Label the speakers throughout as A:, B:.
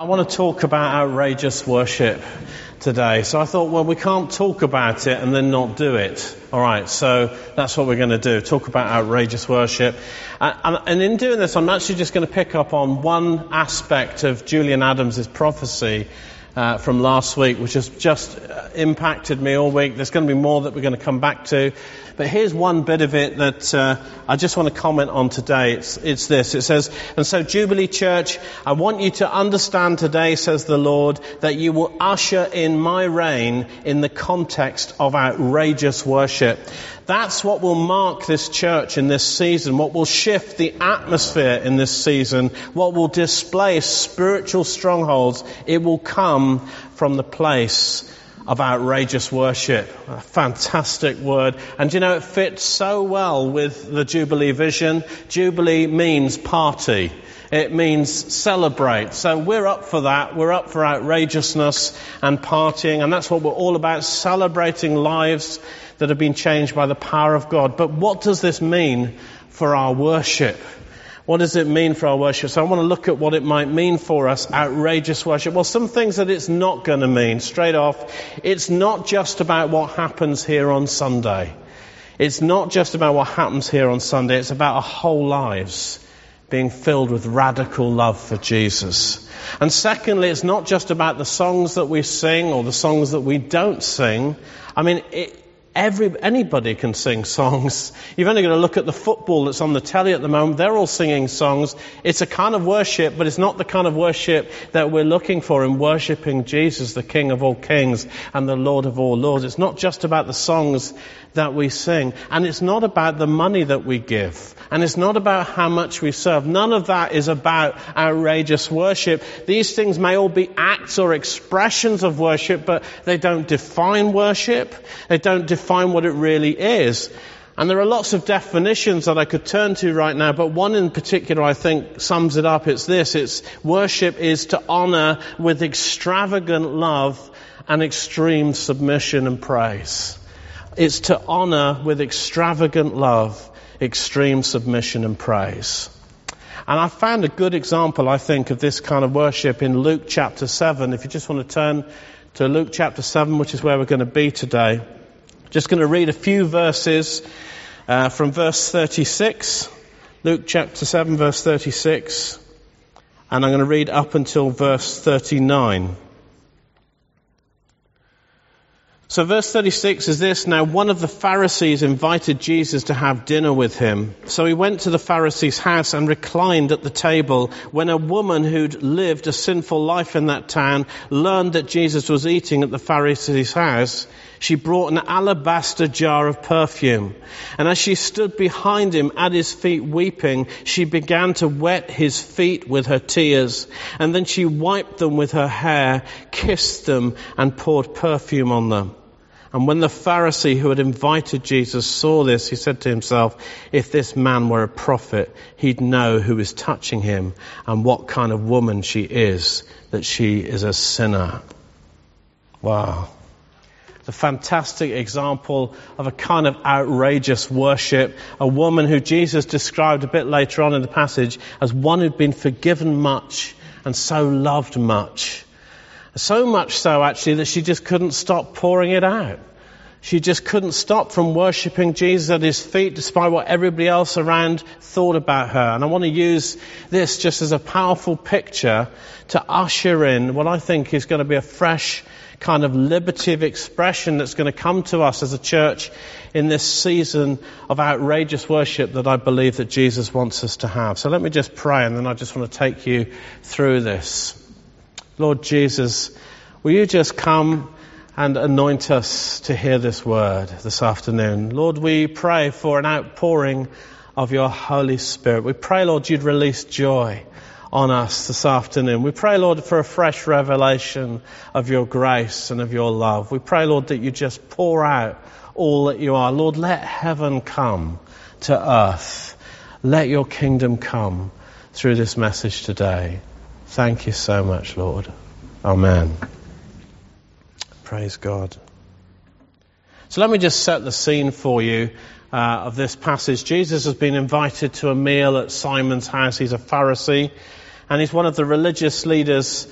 A: I want to talk about outrageous worship today. So I thought, well, we can't talk about it and then not do it. All right, so that's what we're going to do. Talk about outrageous worship. Uh, and, and in doing this, I'm actually just going to pick up on one aspect of Julian Adams' prophecy uh, from last week, which has just uh, impacted me all week. There's going to be more that we're going to come back to. But here's one bit of it that uh, I just want to comment on today. It's, it's this. It says, and so Jubilee Church, I want you to understand today, says the Lord, that you will usher in my reign in the context of outrageous worship. That's what will mark this church in this season, what will shift the atmosphere in this season, what will displace spiritual strongholds. It will come from the place of outrageous worship. A fantastic word. And you know, it fits so well with the Jubilee vision. Jubilee means party. It means celebrate. So we're up for that. We're up for outrageousness and partying. And that's what we're all about, celebrating lives that have been changed by the power of God. But what does this mean for our worship? What does it mean for our worship? So I want to look at what it might mean for us, outrageous worship. Well, some things that it's not going to mean. Straight off, it's not just about what happens here on Sunday. It's not just about what happens here on Sunday. It's about our whole lives being filled with radical love for Jesus. And secondly, it's not just about the songs that we sing or the songs that we don't sing. I mean, it, Every, anybody can sing songs. You've only got to look at the football that's on the telly at the moment. They're all singing songs. It's a kind of worship, but it's not the kind of worship that we're looking for in worshipping Jesus, the King of all kings and the Lord of all lords. It's not just about the songs that we sing. And it's not about the money that we give. And it's not about how much we serve. None of that is about outrageous worship. These things may all be acts or expressions of worship, but they don't define worship. They don't define what it really is. And there are lots of definitions that I could turn to right now, but one in particular I think sums it up. It's this. It's worship is to honor with extravagant love and extreme submission and praise. It's to honor with extravagant love, extreme submission and praise. And I found a good example, I think, of this kind of worship in Luke chapter 7. If you just want to turn to Luke chapter 7, which is where we're going to be today. Just going to read a few verses uh, from verse 36. Luke chapter 7, verse 36. And I'm going to read up until verse 39. So verse 36 is this, now one of the Pharisees invited Jesus to have dinner with him. So he went to the Pharisee's house and reclined at the table when a woman who'd lived a sinful life in that town learned that Jesus was eating at the Pharisee's house. She brought an alabaster jar of perfume. And as she stood behind him at his feet weeping, she began to wet his feet with her tears. And then she wiped them with her hair, kissed them, and poured perfume on them. And when the Pharisee who had invited Jesus saw this, he said to himself, if this man were a prophet, he'd know who is touching him and what kind of woman she is, that she is a sinner. Wow. The fantastic example of a kind of outrageous worship. A woman who Jesus described a bit later on in the passage as one who'd been forgiven much and so loved much. So much so, actually, that she just couldn't stop pouring it out. She just couldn't stop from worshipping Jesus at his feet despite what everybody else around thought about her. And I want to use this just as a powerful picture to usher in what I think is going to be a fresh kind of liberty of expression that's going to come to us as a church in this season of outrageous worship that I believe that Jesus wants us to have. So let me just pray and then I just want to take you through this. Lord Jesus, will you just come and anoint us to hear this word this afternoon? Lord, we pray for an outpouring of your Holy Spirit. We pray, Lord, you'd release joy on us this afternoon. We pray, Lord, for a fresh revelation of your grace and of your love. We pray, Lord, that you just pour out all that you are. Lord, let heaven come to earth. Let your kingdom come through this message today. Thank you so much, Lord. Amen. Praise God. So let me just set the scene for you uh, of this passage. Jesus has been invited to a meal at Simon's house. He's a Pharisee, and he's one of the religious leaders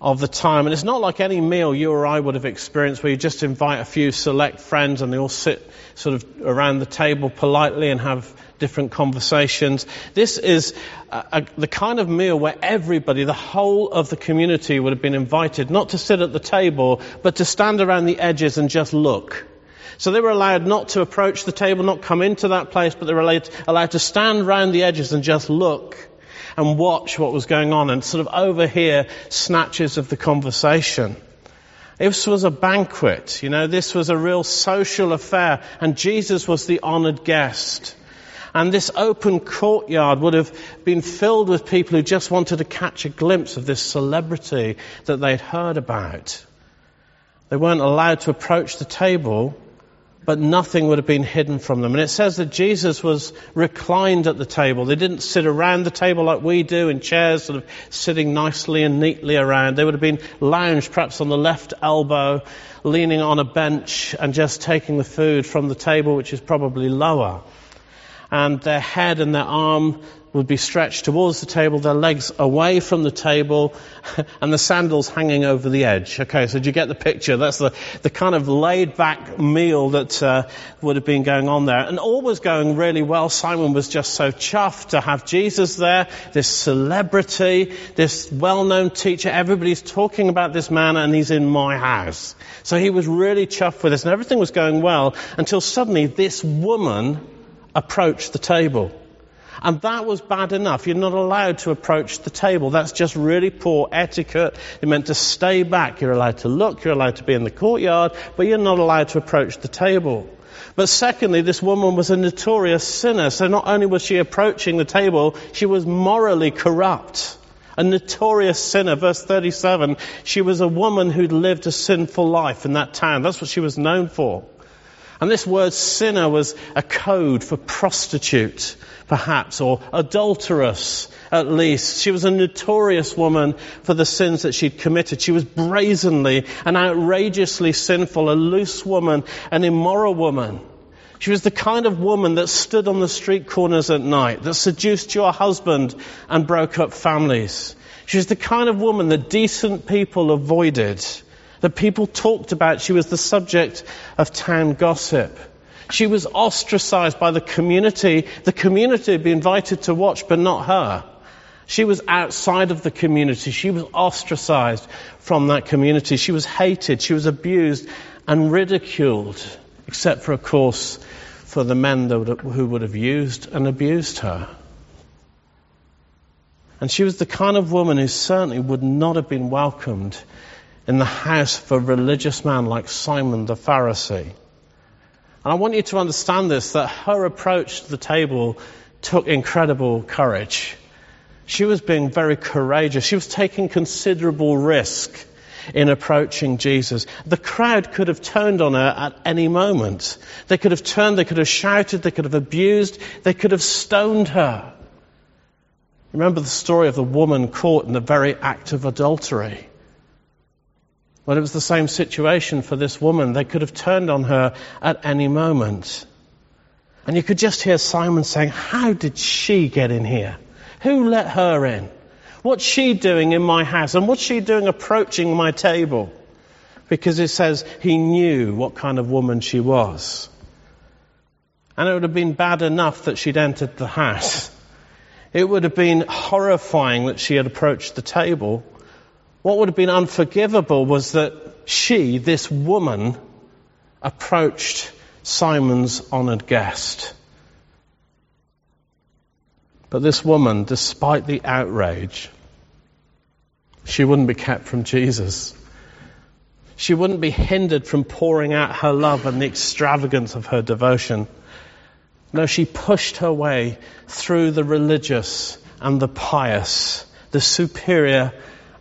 A: of the time. And it's not like any meal you or I would have experienced where you just invite a few select friends and they all sit sort of around the table politely and have different conversations. This is a, a, the kind of meal where everybody, the whole of the community would have been invited not to sit at the table, but to stand around the edges and just look. So they were allowed not to approach the table, not come into that place, but they were allowed, allowed to stand round the edges and just look and watch what was going on and sort of overhear snatches of the conversation. This was a banquet, you know, this was a real social affair, and Jesus was the honored guest. And this open courtyard would have been filled with people who just wanted to catch a glimpse of this celebrity that they'd heard about. They weren't allowed to approach the table but nothing would have been hidden from them. And it says that Jesus was reclined at the table. They didn't sit around the table like we do in chairs, sort of sitting nicely and neatly around. They would have been lounged perhaps on the left elbow, leaning on a bench and just taking the food from the table, which is probably lower. And their head and their arm would be stretched towards the table, their legs away from the table, and the sandals hanging over the edge. Okay, so do you get the picture? That's the, the kind of laid back meal that uh, would have been going on there. And all was going really well. Simon was just so chuffed to have Jesus there, this celebrity, this well known teacher. Everybody's talking about this man, and he's in my house. So he was really chuffed with this, and everything was going well until suddenly this woman approached the table. And that was bad enough. You're not allowed to approach the table. That's just really poor etiquette. You're meant to stay back. You're allowed to look. You're allowed to be in the courtyard, but you're not allowed to approach the table. But secondly, this woman was a notorious sinner. So not only was she approaching the table, she was morally corrupt. A notorious sinner. Verse 37, she was a woman who'd lived a sinful life in that town. That's what she was known for. And this word sinner was a code for prostitute, perhaps, or adulteress, at least. She was a notorious woman for the sins that she'd committed. She was brazenly and outrageously sinful, a loose woman, an immoral woman. She was the kind of woman that stood on the street corners at night, that seduced your husband and broke up families. She was the kind of woman that decent people avoided that people talked about. She was the subject of town gossip. She was ostracized by the community. The community had been invited to watch, but not her. She was outside of the community. She was ostracized from that community. She was hated. She was abused and ridiculed, except for, of course, for the men who would have used and abused her. And she was the kind of woman who certainly would not have been welcomed in the house of a religious man like Simon the Pharisee. And I want you to understand this, that her approach to the table took incredible courage. She was being very courageous. She was taking considerable risk in approaching Jesus. The crowd could have turned on her at any moment. They could have turned, they could have shouted, they could have abused, they could have stoned her. Remember the story of the woman caught in the very act of adultery. Well, it was the same situation for this woman. They could have turned on her at any moment. And you could just hear Simon saying, How did she get in here? Who let her in? What's she doing in my house? And what's she doing approaching my table? Because it says he knew what kind of woman she was. And it would have been bad enough that she'd entered the house. It would have been horrifying that she had approached the table. What would have been unforgivable was that she, this woman, approached Simon's honored guest. But this woman, despite the outrage, she wouldn't be kept from Jesus. She wouldn't be hindered from pouring out her love and the extravagance of her devotion. No, she pushed her way through the religious and the pious, the superior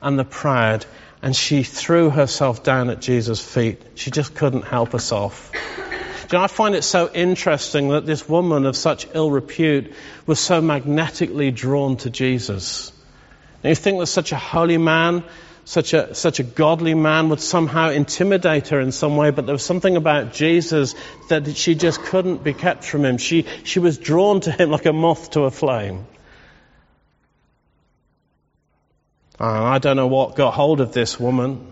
A: and the proud, and she threw herself down at Jesus' feet. She just couldn't help herself. You know, I find it so interesting that this woman of such ill repute was so magnetically drawn to Jesus. And you think that such a holy man, such a, such a godly man would somehow intimidate her in some way, but there was something about Jesus that she just couldn't be kept from him. She, she was drawn to him like a moth to a flame. Uh, I don't know what got hold of this woman.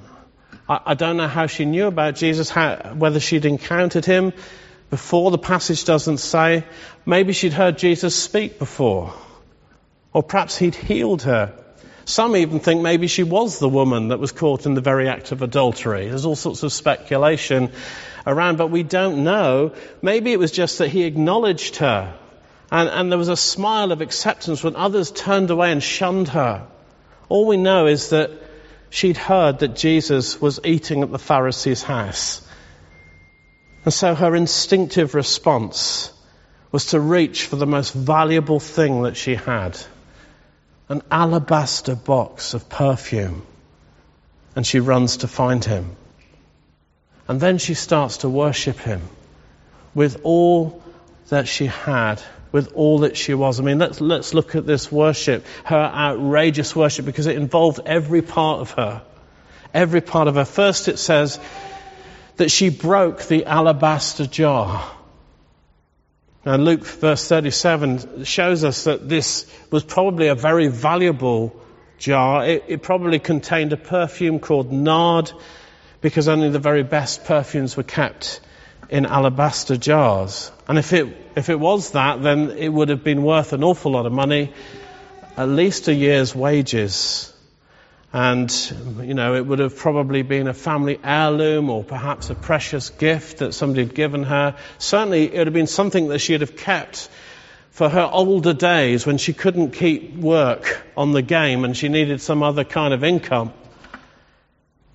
A: I, I don't know how she knew about Jesus, how, whether she'd encountered him before. The passage doesn't say. Maybe she'd heard Jesus speak before. Or perhaps he'd healed her. Some even think maybe she was the woman that was caught in the very act of adultery. There's all sorts of speculation around, but we don't know. Maybe it was just that he acknowledged her. And, and there was a smile of acceptance when others turned away and shunned her. All we know is that she'd heard that Jesus was eating at the Pharisee's house. And so her instinctive response was to reach for the most valuable thing that she had an alabaster box of perfume. And she runs to find him. And then she starts to worship him with all that she had, with all that she was. I mean, let's, let's look at this worship, her outrageous worship, because it involved every part of her. Every part of her. First, it says that she broke the alabaster jar. Now, Luke verse 37 shows us that this was probably a very valuable jar. It, it probably contained a perfume called nard because only the very best perfumes were kept in alabaster jars. And if it, if it was that, then it would have been worth an awful lot of money, at least a year's wages. And, you know, it would have probably been a family heirloom or perhaps a precious gift that somebody had given her. Certainly, it would have been something that she'd have kept for her older days when she couldn't keep work on the game and she needed some other kind of income.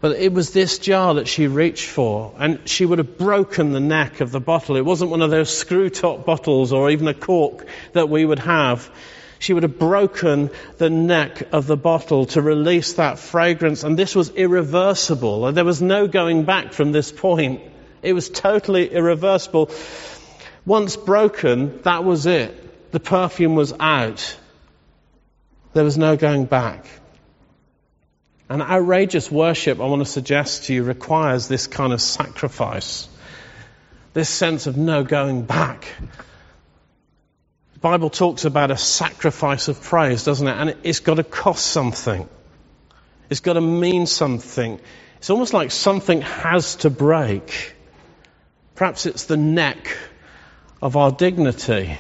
A: But it was this jar that she reached for, and she would have broken the neck of the bottle. It wasn't one of those screw top bottles or even a cork that we would have. She would have broken the neck of the bottle to release that fragrance, and this was irreversible. There was no going back from this point. It was totally irreversible. Once broken, that was it. The perfume was out. There was no going back. And outrageous worship, I want to suggest to you, requires this kind of sacrifice, this sense of no going back. The Bible talks about a sacrifice of praise, doesn't it? And it's got to cost something. It's got to mean something. It's almost like something has to break. Perhaps it's the neck of our dignity.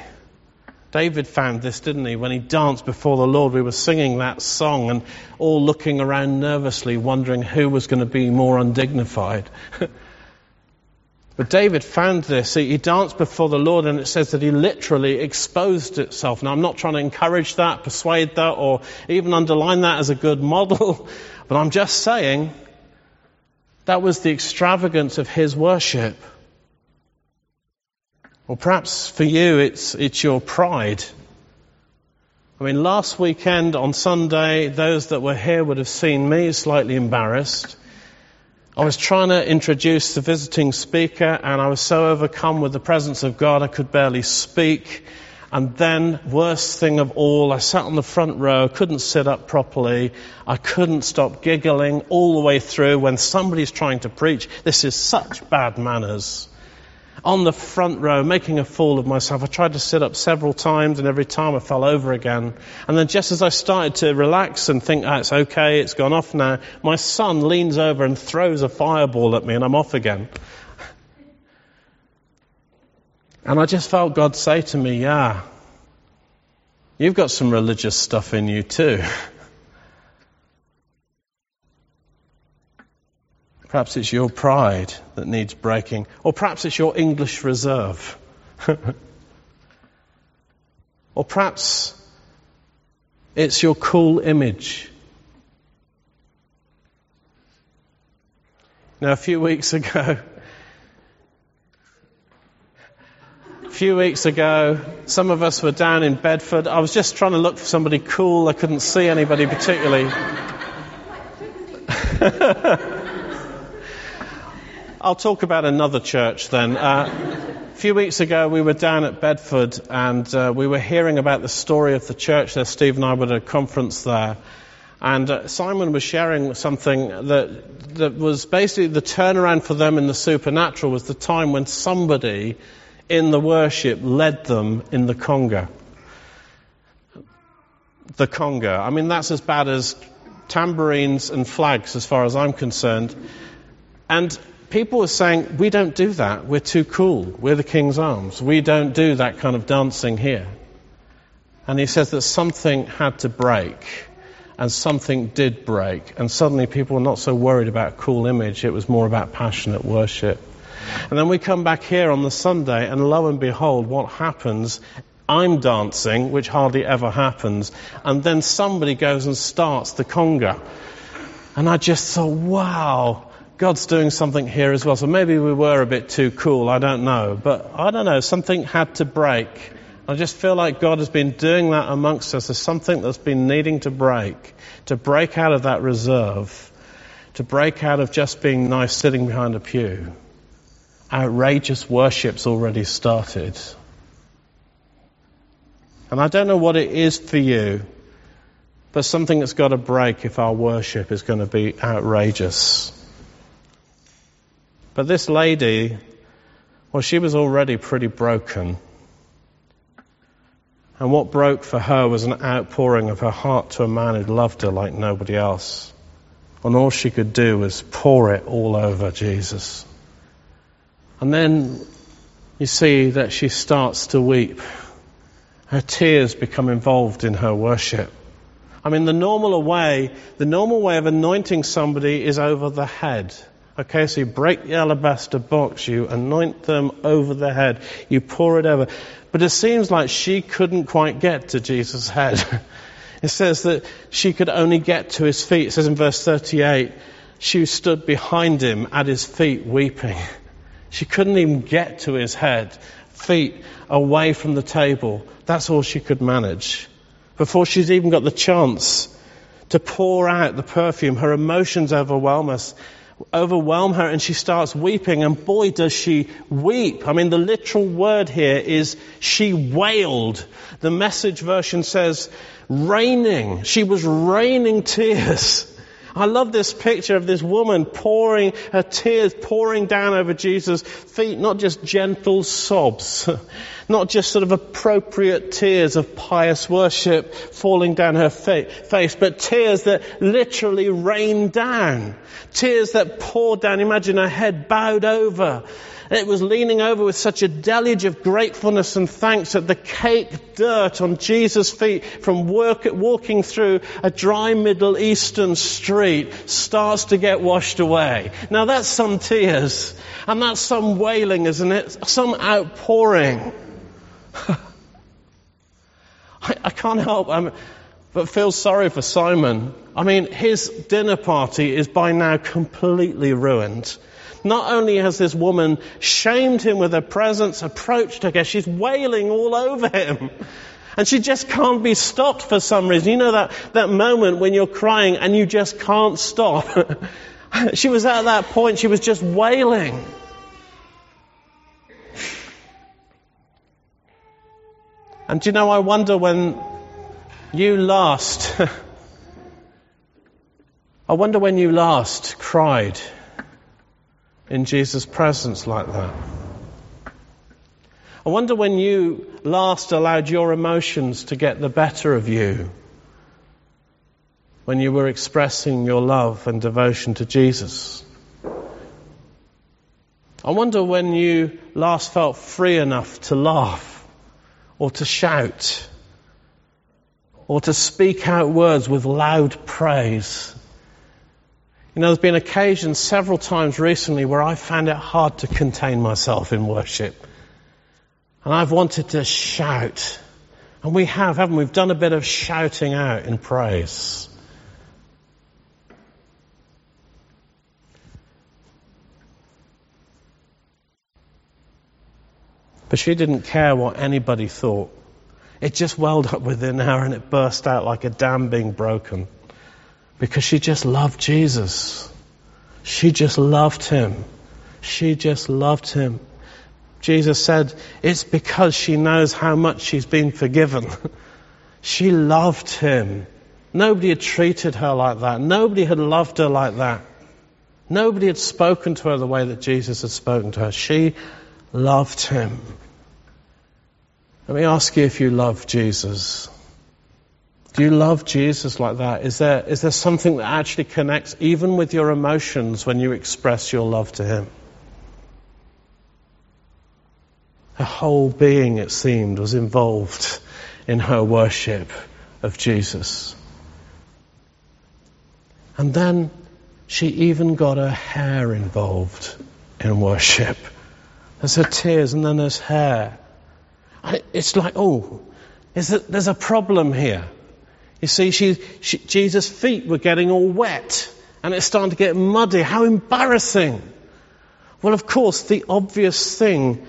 A: David found this, didn't he? When he danced before the Lord, we were singing that song and all looking around nervously, wondering who was going to be more undignified. but David found this. He danced before the Lord, and it says that he literally exposed itself. Now, I'm not trying to encourage that, persuade that, or even underline that as a good model, but I'm just saying that was the extravagance of his worship. Or perhaps for you it's, it's your pride. I mean, last weekend on Sunday, those that were here would have seen me slightly embarrassed. I was trying to introduce the visiting speaker and I was so overcome with the presence of God I could barely speak. And then, worst thing of all, I sat on the front row, couldn't sit up properly. I couldn't stop giggling all the way through when somebody's trying to preach. This is such bad manners on the front row, making a fool of myself. I tried to sit up several times, and every time I fell over again. And then, just as I started to relax and think, oh, it's okay, it's gone off now, my son leans over and throws a fireball at me, and I'm off again. And I just felt God say to me, Yeah, you've got some religious stuff in you too. Perhaps it's your pride that needs breaking. Or perhaps it's your English reserve. or perhaps it's your cool image. Now, a few weeks ago, a few weeks ago, some of us were down in Bedford. I was just trying to look for somebody cool. I couldn't see anybody particularly. I'll talk about another church then. Uh, a few weeks ago, we were down at Bedford and uh, we were hearing about the story of the church there. Steve and I were at a conference there. And uh, Simon was sharing something that, that was basically the turnaround for them in the supernatural was the time when somebody in the worship led them in the conga. The conga. I mean, that's as bad as tambourines and flags, as far as I'm concerned. And people were saying, we don't do that. We're too cool. We're the King's Arms. We don't do that kind of dancing here. And he says that something had to break. And something did break. And suddenly people were not so worried about cool image. It was more about passionate worship. And then we come back here on the Sunday, and lo and behold, what happens? I'm dancing, which hardly ever happens, and then somebody goes and starts the conga. And I just thought, wow, God's doing something here as well. So maybe we were a bit too cool, I don't know. But I don't know, something had to break. I just feel like God has been doing that amongst us. There's something that's been needing to break, to break out of that reserve, to break out of just being nice sitting behind a pew outrageous worship's already started. And I don't know what it is for you, but something that's got to break if our worship is going to be outrageous. But this lady, well, she was already pretty broken. And what broke for her was an outpouring of her heart to a man who'd loved her like nobody else. And all she could do was pour it all over Jesus. And then you see that she starts to weep. Her tears become involved in her worship. I mean, the normal way, the normal way of anointing somebody is over the head. Okay, so you break the alabaster box, you anoint them over the head, you pour it over. But it seems like she couldn't quite get to Jesus' head. it says that she could only get to his feet. It says in verse 38, she stood behind him at his feet weeping. She couldn't even get to his head, feet away from the table. That's all she could manage. Before she's even got the chance to pour out the perfume, her emotions overwhelm us, overwhelm her and she starts weeping and boy does she weep. I mean the literal word here is she wailed. The message version says raining. She was raining tears. I love this picture of this woman pouring her tears pouring down over Jesus' feet, not just gentle sobs, not just sort of appropriate tears of pious worship falling down her face, but tears that literally rain down. Tears that pour down. Imagine her head bowed over it was leaning over with such a deluge of gratefulness and thanks that the caked dirt on Jesus' feet from work, walking through a dry Middle Eastern street starts to get washed away. Now that's some tears. And that's some wailing, isn't it? Some outpouring. I, I, can't help um, but feel sorry for Simon. I mean, his dinner party is by now completely ruined. Not only has this woman shamed him with her presence, approached her, she's wailing all over him. And she just can't be stopped for some reason. You know that, that moment when you're crying and you just can't stop. she was at that point, she was just wailing. And you know, I wonder when you last, I wonder when you last cried in Jesus' presence like that? I wonder when you last allowed your emotions to get the better of you. When you were expressing your love and devotion to Jesus. I wonder when you last felt free enough to laugh or to shout or to speak out words with loud praise you know, there's been occasions several times recently where I found it hard to contain myself in worship. And I've wanted to shout. And we have, haven't we? We've done a bit of shouting out in praise. But she didn't care what anybody thought. It just welled up within her and it burst out like a dam being broken because she just loved Jesus. She just loved him. She just loved him. Jesus said, it's because she knows how much she's been forgiven. she loved him. Nobody had treated her like that. Nobody had loved her like that. Nobody had spoken to her the way that Jesus had spoken to her. She loved him. Let me ask you if you love Jesus. Do you love Jesus like that? Is there, is there something that actually connects even with your emotions when you express your love to Him? Her whole being, it seemed, was involved in her worship of Jesus. And then she even got her hair involved in worship. There's her tears and then there's hair. It's like, oh, there's a problem here. You see, she, she, Jesus' feet were getting all wet and it's starting to get muddy. How embarrassing. Well, of course, the obvious thing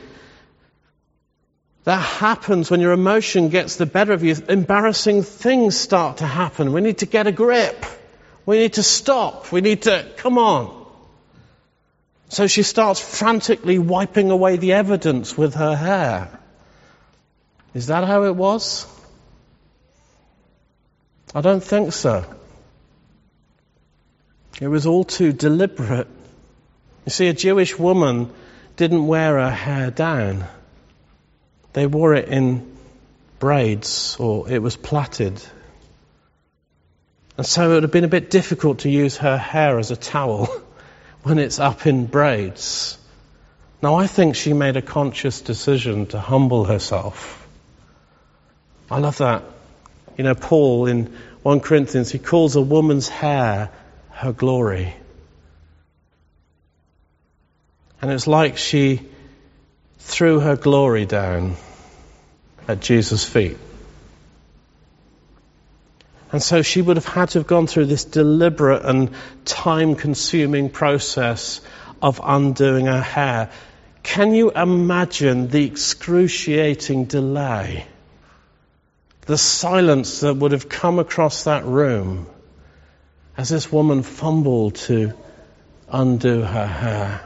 A: that happens when your emotion gets the better of you, embarrassing things start to happen. We need to get a grip. We need to stop. We need to, come on. So she starts frantically wiping away the evidence with her hair. Is that how it was? I don't think so. It was all too deliberate. You see, a Jewish woman didn't wear her hair down. They wore it in braids or it was plaited. And so it would have been a bit difficult to use her hair as a towel when it's up in braids. Now, I think she made a conscious decision to humble herself. I love that. You know, Paul in 1 Corinthians, he calls a woman's hair her glory. And it's like she threw her glory down at Jesus' feet. And so she would have had to have gone through this deliberate and time consuming process of undoing her hair. Can you imagine the excruciating delay? The silence that would have come across that room as this woman fumbled to undo her hair.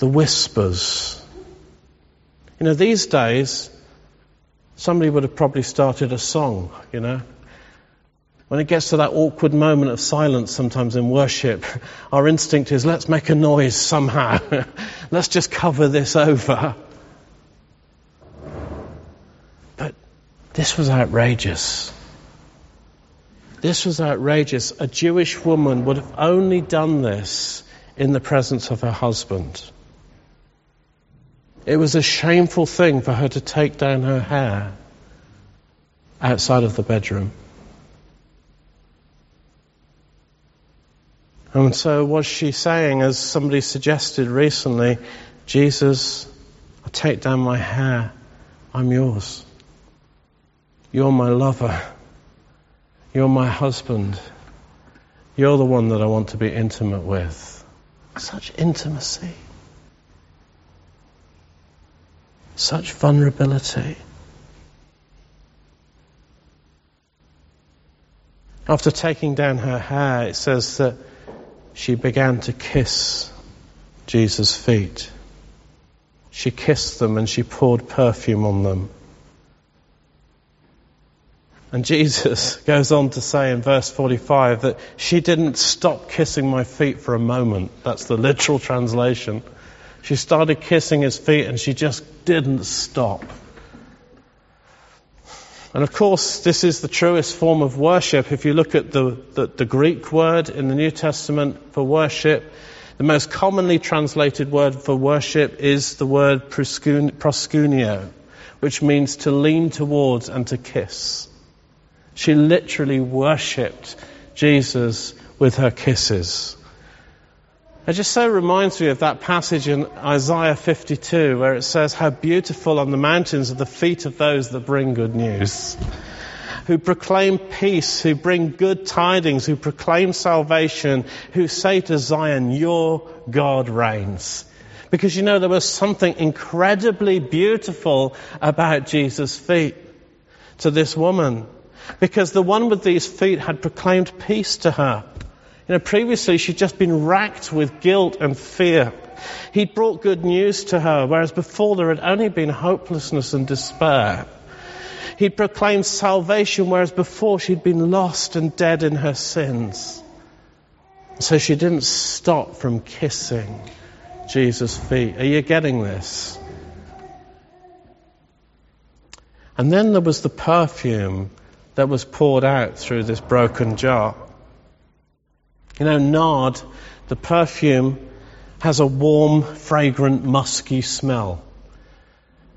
A: The whispers. You know, these days, somebody would have probably started a song, you know. When it gets to that awkward moment of silence sometimes in worship, our instinct is let's make a noise somehow. let's just cover this over. This was outrageous. This was outrageous. A Jewish woman would have only done this in the presence of her husband. It was a shameful thing for her to take down her hair outside of the bedroom. And so was she saying, as somebody suggested recently, Jesus, I take down my hair, I'm yours. You're my lover. You're my husband. You're the one that I want to be intimate with. Such intimacy. Such vulnerability. After taking down her hair, it says that she began to kiss Jesus' feet. She kissed them and she poured perfume on them. And Jesus goes on to say in verse 45 that she didn't stop kissing my feet for a moment. That's the literal translation. She started kissing his feet and she just didn't stop. And of course, this is the truest form of worship. If you look at the, the, the Greek word in the New Testament for worship, the most commonly translated word for worship is the word proskuneo, which means to lean towards and to kiss. She literally worshipped Jesus with her kisses. It just so reminds me of that passage in Isaiah 52 where it says, How beautiful on the mountains are the feet of those that bring good news, who proclaim peace, who bring good tidings, who proclaim salvation, who say to Zion, Your God reigns. Because you know, there was something incredibly beautiful about Jesus' feet to this woman because the one with these feet had proclaimed peace to her. You know, previously she'd just been racked with guilt and fear. He'd brought good news to her, whereas before there had only been hopelessness and despair. He'd proclaimed salvation, whereas before she'd been lost and dead in her sins. So she didn't stop from kissing Jesus' feet. Are you getting this? And then there was the perfume that was poured out through this broken jar. You know, nard, the perfume, has a warm, fragrant, musky smell.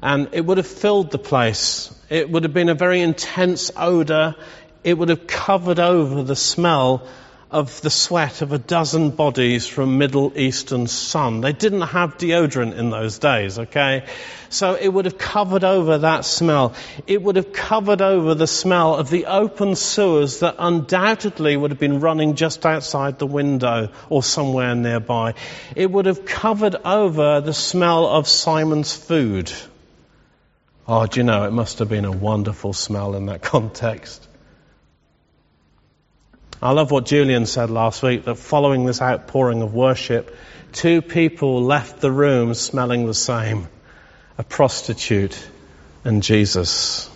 A: And it would have filled the place. It would have been a very intense odor. It would have covered over the smell of the sweat of a dozen bodies from Middle Eastern sun. They didn't have deodorant in those days, okay? So it would have covered over that smell. It would have covered over the smell of the open sewers that undoubtedly would have been running just outside the window or somewhere nearby. It would have covered over the smell of Simon's food. Oh, do you know, it must have been a wonderful smell in that context. I love what Julian said last week that following this outpouring of worship, two people left the room smelling the same a prostitute and Jesus.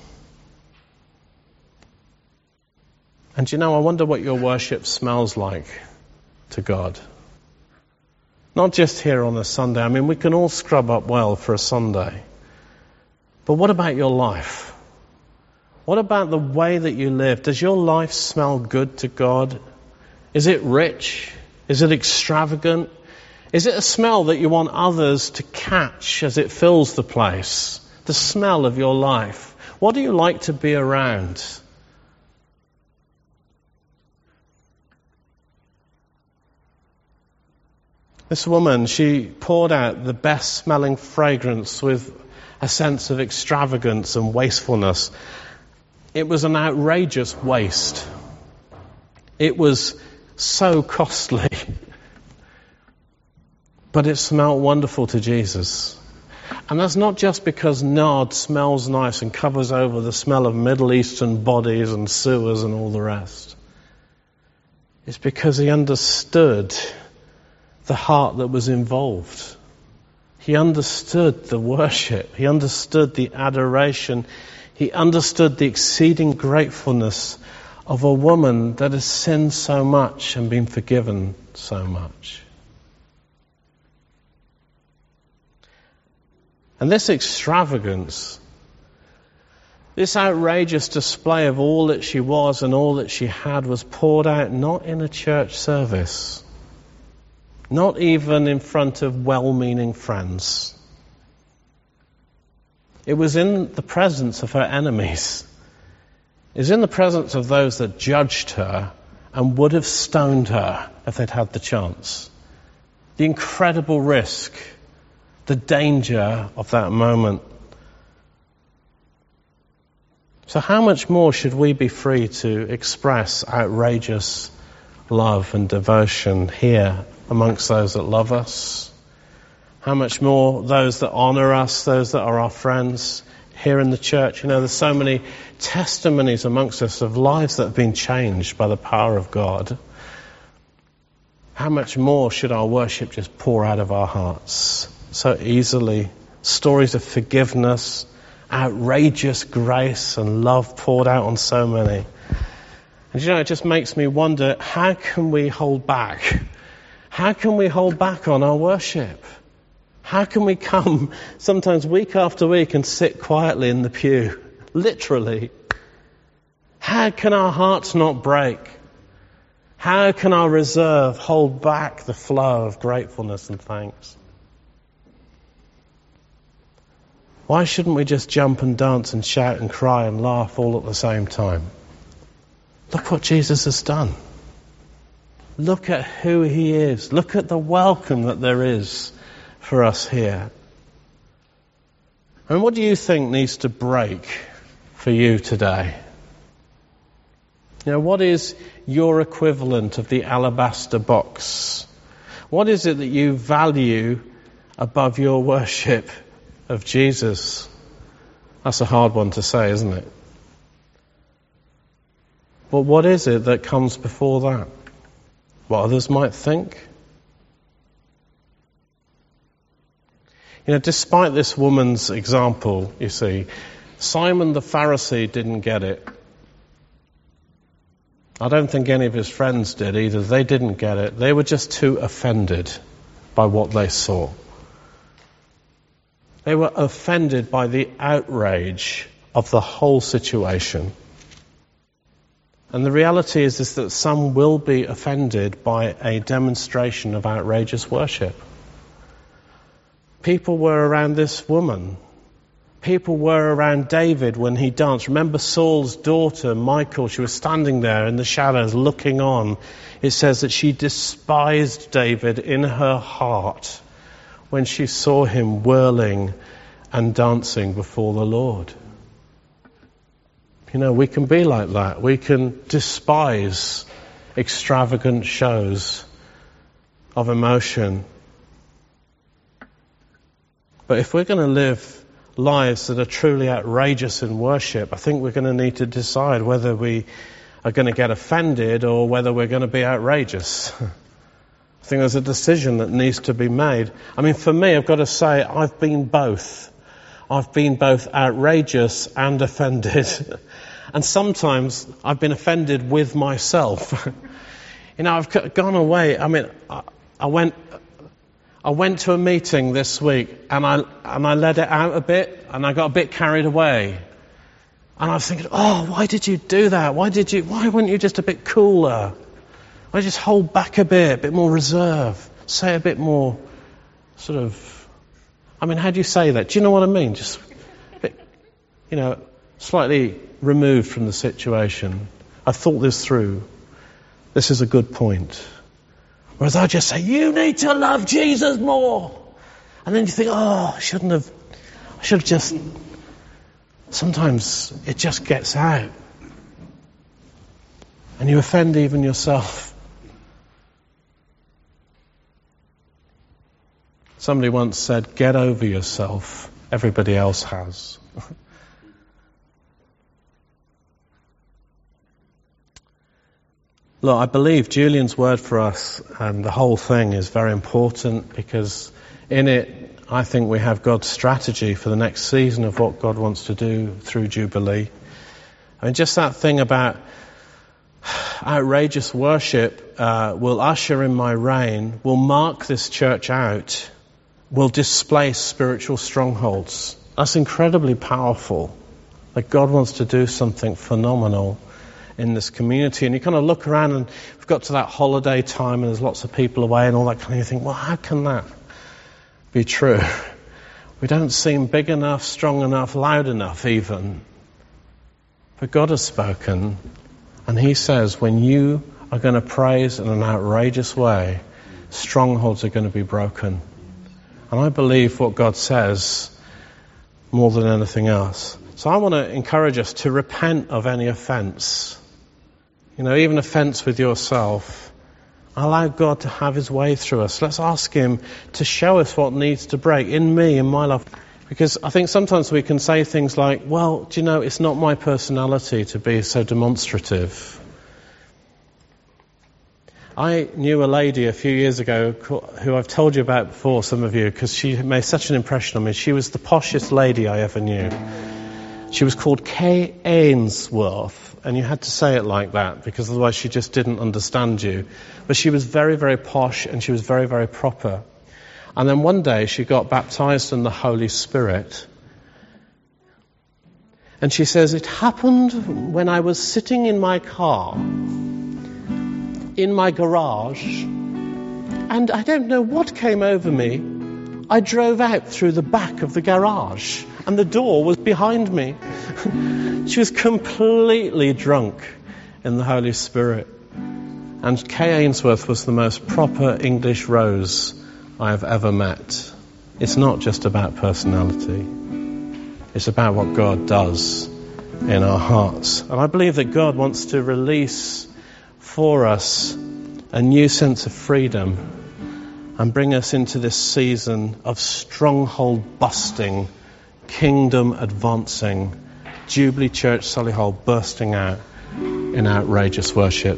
A: And you know, I wonder what your worship smells like to God. Not just here on a Sunday. I mean, we can all scrub up well for a Sunday. But what about your life? What about the way that you live? Does your life smell good to God? Is it rich? Is it extravagant? Is it a smell that you want others to catch as it fills the place? The smell of your life. What do you like to be around? This woman, she poured out the best smelling fragrance with a sense of extravagance and wastefulness. It was an outrageous waste. It was so costly. but it smelled wonderful to Jesus. And that's not just because nard smells nice and covers over the smell of Middle Eastern bodies and sewers and all the rest. It's because he understood the heart that was involved. He understood the worship. He understood the adoration he understood the exceeding gratefulness of a woman that has sinned so much and been forgiven so much. And this extravagance, this outrageous display of all that she was and all that she had was poured out not in a church service, not even in front of well meaning friends. It was in the presence of her enemies. It was in the presence of those that judged her and would have stoned her if they'd had the chance. The incredible risk, the danger of that moment. So, how much more should we be free to express outrageous love and devotion here amongst those that love us? How much more those that honor us, those that are our friends here in the church. You know, there's so many testimonies amongst us of lives that have been changed by the power of God. How much more should our worship just pour out of our hearts so easily? Stories of forgiveness, outrageous grace and love poured out on so many. And you know, it just makes me wonder, how can we hold back? How can we hold back on our worship? How can we come sometimes week after week and sit quietly in the pew? Literally. How can our hearts not break? How can our reserve hold back the flow of gratefulness and thanks? Why shouldn't we just jump and dance and shout and cry and laugh all at the same time? Look what Jesus has done. Look at who he is. Look at the welcome that there is for us here. And what do you think needs to break for you today? Know, what is your equivalent of the alabaster box? What is it that you value above your worship of Jesus? That's a hard one to say, isn't it? But what is it that comes before that? What others might think? You know, despite this woman's example, you see, Simon the Pharisee didn't get it. I don't think any of his friends did either. They didn't get it. They were just too offended by what they saw. They were offended by the outrage of the whole situation. And the reality is, is that some will be offended by a demonstration of outrageous worship. People were around this woman. People were around David when he danced. Remember Saul's daughter, Michal? She was standing there in the shadows looking on. It says that she despised David in her heart when she saw him whirling and dancing before the Lord. You know, we can be like that. We can despise extravagant shows of emotion. But if we're going to live lives that are truly outrageous in worship, I think we're going to need to decide whether we are going to get offended or whether we're going to be outrageous. I think there's a decision that needs to be made. I mean, for me, I've got to say, I've been both. I've been both outrageous and offended. and sometimes I've been offended with myself. you know, I've gone away. I mean, I went, I went to a meeting this week and I, and I let it out a bit and I got a bit carried away. And I was thinking, oh, why did you do that? Why did you, why weren't you just a bit cooler? Why just hold back a bit, a bit more reserve? Say a bit more sort of I mean, how do you say that? Do you know what I mean? Just, a bit, you know, slightly removed from the situation. I thought this through. This is a good point. Whereas I just say, you need to love Jesus more. And then you think, oh, I shouldn't have, I should have just, sometimes it just gets out. And you offend even yourself. Somebody once said, get over yourself. Everybody else has. Look, I believe Julian's word for us and the whole thing is very important because in it, I think we have God's strategy for the next season of what God wants to do through Jubilee. I mean, just that thing about outrageous worship uh, will usher in my reign, will mark this church out will displace spiritual strongholds. That's incredibly powerful. Like God wants to do something phenomenal in this community. And you kind of look around and we've got to that holiday time and there's lots of people away and all that kind of you think, well, how can that be true? We don't seem big enough, strong enough, loud enough even. But God has spoken and He says when you are going to praise in an outrageous way, strongholds are going to be broken. And I believe what God says more than anything else. So I want to encourage us to repent of any offense. You know, even offense with yourself. Allow God to have His way through us. Let's ask Him to show us what needs to break in me, in my life. Because I think sometimes we can say things like, well, do you know, it's not my personality to be so demonstrative. I knew a lady a few years ago who I've told you about before, some of you, because she made such an impression on me. She was the poshest lady I ever knew. She was called Kay Ainsworth, and you had to say it like that because otherwise she just didn't understand you. But she was very, very posh and she was very, very proper. And then one day she got baptized in the Holy Spirit. And she says, It happened when I was sitting in my car in my garage, and I don't know what came over me. I drove out through the back of the garage, and the door was behind me. she was completely drunk in the Holy Spirit. And Kay Ainsworth was the most proper English rose I have ever met. It's not just about personality. It's about what God does in our hearts. And I believe that God wants to release for us a new sense of freedom and bring us into this season of stronghold busting, kingdom advancing, Jubilee Church Solihull bursting out in outrageous worship.